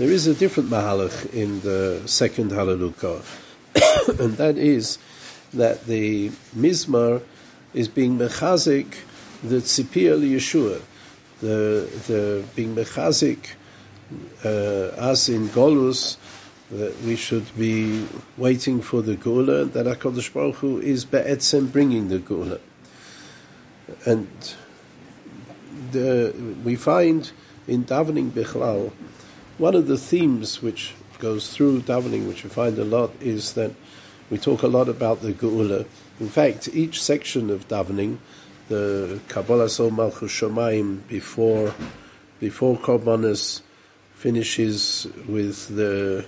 There is a different mahalach in the second Hallelujah, and that is that the Mizmar is being mechazik the tzipiyah Yeshua, the the being mechazik uh, in Golus, that we should be waiting for the Geula, that HaKadosh Baruch Hu is be'etzem bringing the Geula. And the, we find in davening Bichlal, one of the themes which goes through davening, which we find a lot, is that we talk a lot about the Geula. In fact, each section of davening, the Kabbalah Sol Malchus Shemaim before before Korbanos finishes with the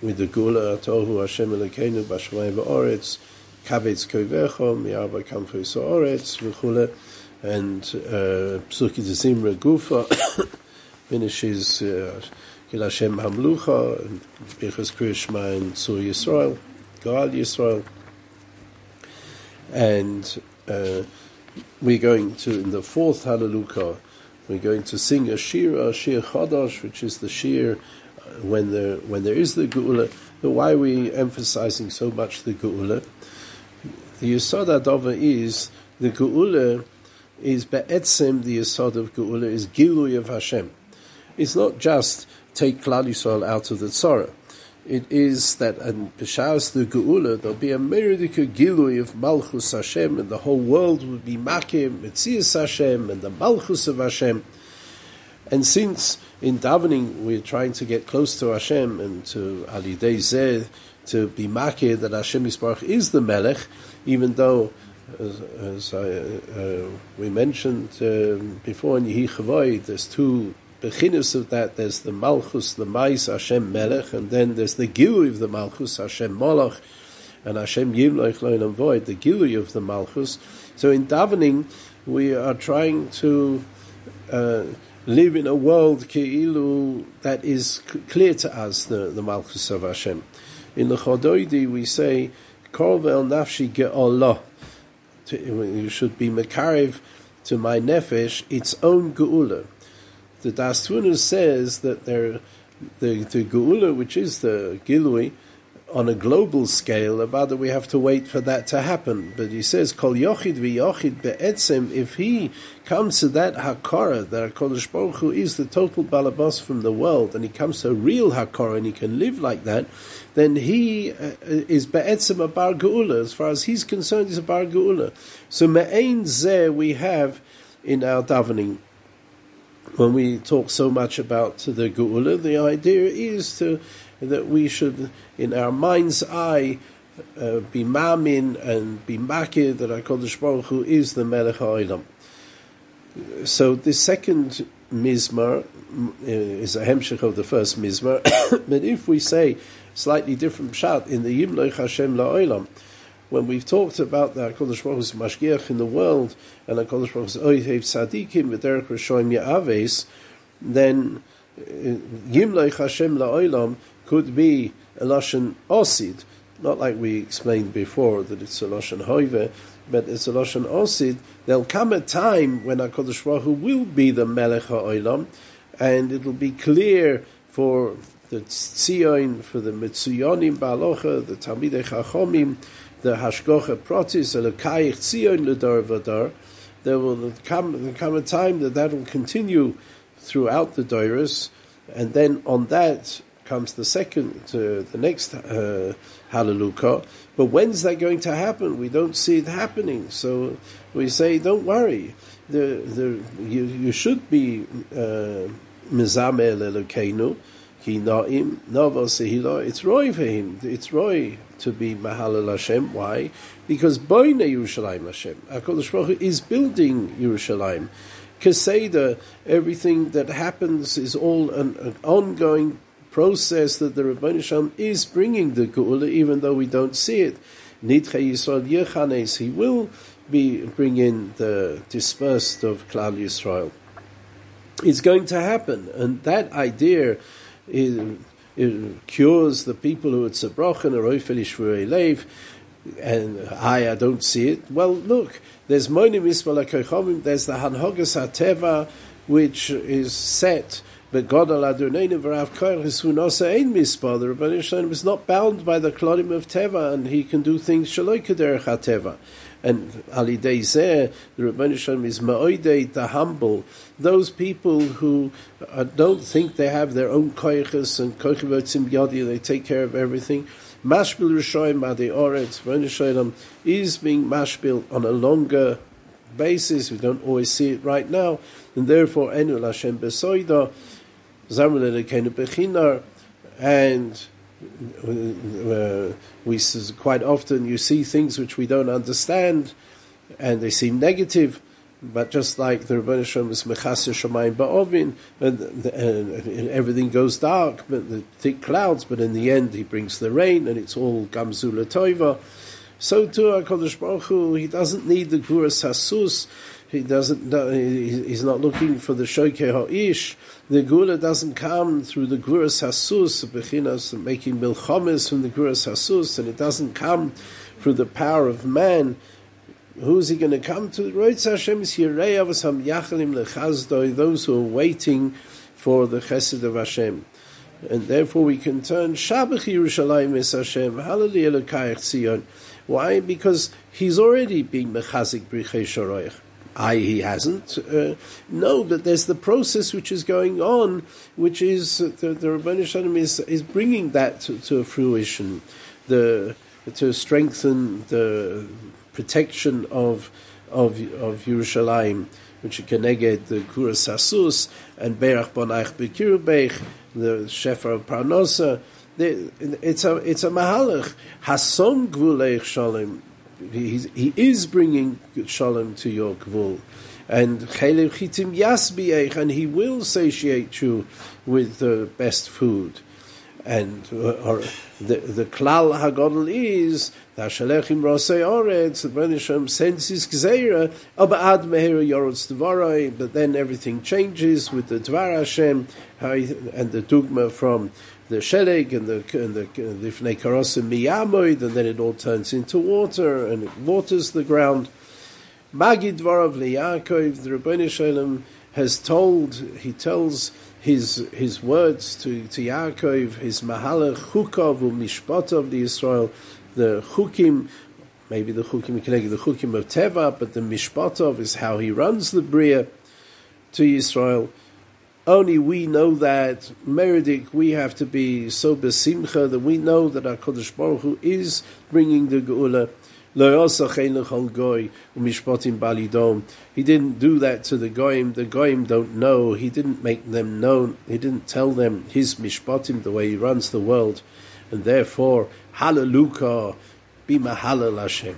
with the Geula Tohu Hashem Elokeinu B'Shamayim V'Oretz Kavetz Kovecho Mi'arba Kamfei So'oretz V'Chule and uh, Psuki Zimra Gufa finishes uh, Kil Hashem Hamlucha and Birchas Kriyashma and Sur Yisrael Gal Yisrael and uh, we're going to in the fourth Hallelujah we're going to sing a shir, a shir chadash, which is the shir uh, when there when there is the geula. But why are we emphasizing so much the geula? The yisod adova is the geula is be'etzem the yisod of geula is gilui of Hashem. It's not just take Klal Yisrael out of the tzara it is that in Peshas the Geula there'll be a Meridika Gilui of Malchus Hashem and the whole world will be Makim, Metzias Hashem and the Malchus of Hashem. And since in davening we're trying to get close to Hashem and to Ali Zeh to be Makir that Hashem Yisbarach is the Melech, even though as, as I, uh, we mentioned uh, before in Yehi Chavoi, there's two beginnis of that, there's the Malchus, the Mais Hashem Melech, and then there's the Gilui of the Malchus, Hashem Molech, and Hashem Yimloich Loinam Void, the Gilui of the Malchus. So in davening, we are trying to uh, live in a world Ke'ilu that is clear to us, the, the Malchus of Hashem. In the Chodoidi, we say, Korvel Nafshi Ge'olah. You should be Mekarev to my nefesh its own geula the Das says that there, the, the Geula, which is the Gilui, on a global scale, about that we have to wait for that to happen. But he says, Kol Yochid v'Yochid be'etzem, if he comes to that Hakara, that HaKadosh Baruch Hu is the total balabas from the world, and he comes to a real Hakara, and he can live like that, then he uh, is be'etzem a Bar Geula. As far as he's concerned, he's a Bar Geula. So me'ein zeh we have in our davening when we talk so much about the Geula, the idea is to, that we should, in our mind's eye, uh, be mamin and be makir that HaKadosh Baruch Hu is the Melech HaOlam. So the second mizmar uh, is a hemshech of the first mizmar, but if we say slightly different pshat in the Yimloich Hashem LaOlam, when we've talked about the HaKadosh Baruch Hu's Mashgiach in the world, and HaKadosh Baruch Hu's Oihev Tzadikim, V'derech Rishoim Ya'aves, then uh, Yimloich Hashem La'olam could be a Lashon Osid, not like we explained before that it's a Lashon Hoive, but it's a Lashon Osid. There'll come a time when HaKadosh Baruch Hu will be the Melech HaOlam, and it'll be clear for the Tzion, for the Mitzuyonim Ba'alocha, the Talmidei Chachomim, the Hashgocha Protis, Elokayich Tzion Ledor Vadar, there will come, there come a time that that will continue throughout the Doiris, and then on that comes the second, uh, the next uh, Hallelujah. But when's that going to happen? We don't see it happening. So we say, don't worry. The, the, you, you should be uh, Mizameh Elokeinu, Nava Sehila. It's Roy for him. It's Roy to be Mahalal Hashem. Why? Because Boine Yerushalayim Hashem. HaKadosh Baruch Hu is building Yerushalayim. Keseda, everything that happens is all an, an ongoing process that the Rebbeinu Shalom is bringing the Geula, even though we don't see it. Nidche Yisrael Yechanes, he will be bringing the dispersed of Klal Yisrael. It's going to happen, and that idea is, it cures the people who are tzabrochen or leiv, and I, I don't see it. Well, look, there's Moinim Ismael there's the Hanhogas HaTeva, which is set But God Adonenu v'rav koyach who nosa ein mispa. The Rebbeinu Shalom is not bound by the klodim of teva, and he can do things shaloi kederech teva. And Ali Zeh, the Shalom is ma'oidei, the humble. Those people who uh, don't think they have their own koyches and koychevotzim yadi, they take care of everything. Mashbil Rishoyim Adi Oretz, Rebbeinu Shalom is being mashbil on a longer basis. We don't always see it right now. And therefore, Enu Lashem Besoida, Zamrele Kenu Bechinar, and we quite often you see things which we don't understand, and they seem negative. But just like the Rebbeinu Shalom is Mechaser Shemayim Ba'ovin, and, everything goes dark, but the thick clouds, but in the end he brings the rain, and it's all Gamzula Toiva. So too, HaKadosh Baruch Hu, he doesn't need the Guras Hasus, he doesn't. He's not looking for the shoke ha'ish. The geula doesn't come through the guras hasus, bechinas making milchomes from the guras hasus, and it doesn't come through the power of man. Who's he going to come to? Roitz Hashem is Yirei Yachalim Lechazdoi, those who are waiting for the Chesed of Hashem. And therefore we can turn Shabbat Yerushalayim is Hashem, Hallelujah Lekayach Tzion. Why? Because he's already been Mechazik Brichei. I, he hasn't. Uh, no, but there's the process which is going on, which is uh, the, the Rabbanu Shalom is, is bringing that to, to fruition, the, to strengthen the protection of, of, of Yerushalayim, which is connected the Kuras Hasus and Berach Bonaich Bekirubech, the Shefer of Parnosa. It's a, it's a mahalach. Hasom Gvuleich Shalom he, is bringing shalom to your gvul. And chelev chitim yasbiech, and he will satiate you with the best food. And uh, or the the klal hagodol is the shalechim rosei oretz. The Rebbeinu sends his gzeira aber ad meher yorotz dvarai. But then everything changes with the dvar Hashem and the dogma from the sheleg and the and the lifnei karosim miyamoid, and then it all turns into water and it waters the ground. Magid dvarav liyakov, the Rebbeinu Shalom has told, he tells his his words to, to Yaakov, his mahalach chukov mishpatov the Israel, the chukim, maybe the chukim the chukim of teva, but the mishpatov is how he runs the bria to Israel. Only we know that Meridik, we have to be so besimcha that we know that our Kodesh Baruch Hu is bringing the Geula. He didn't do that to the goyim. The goyim don't know. He didn't make them known. He didn't tell them his mishpatim, the way he runs the world, and therefore, hallelujah, be mahalal Hashem.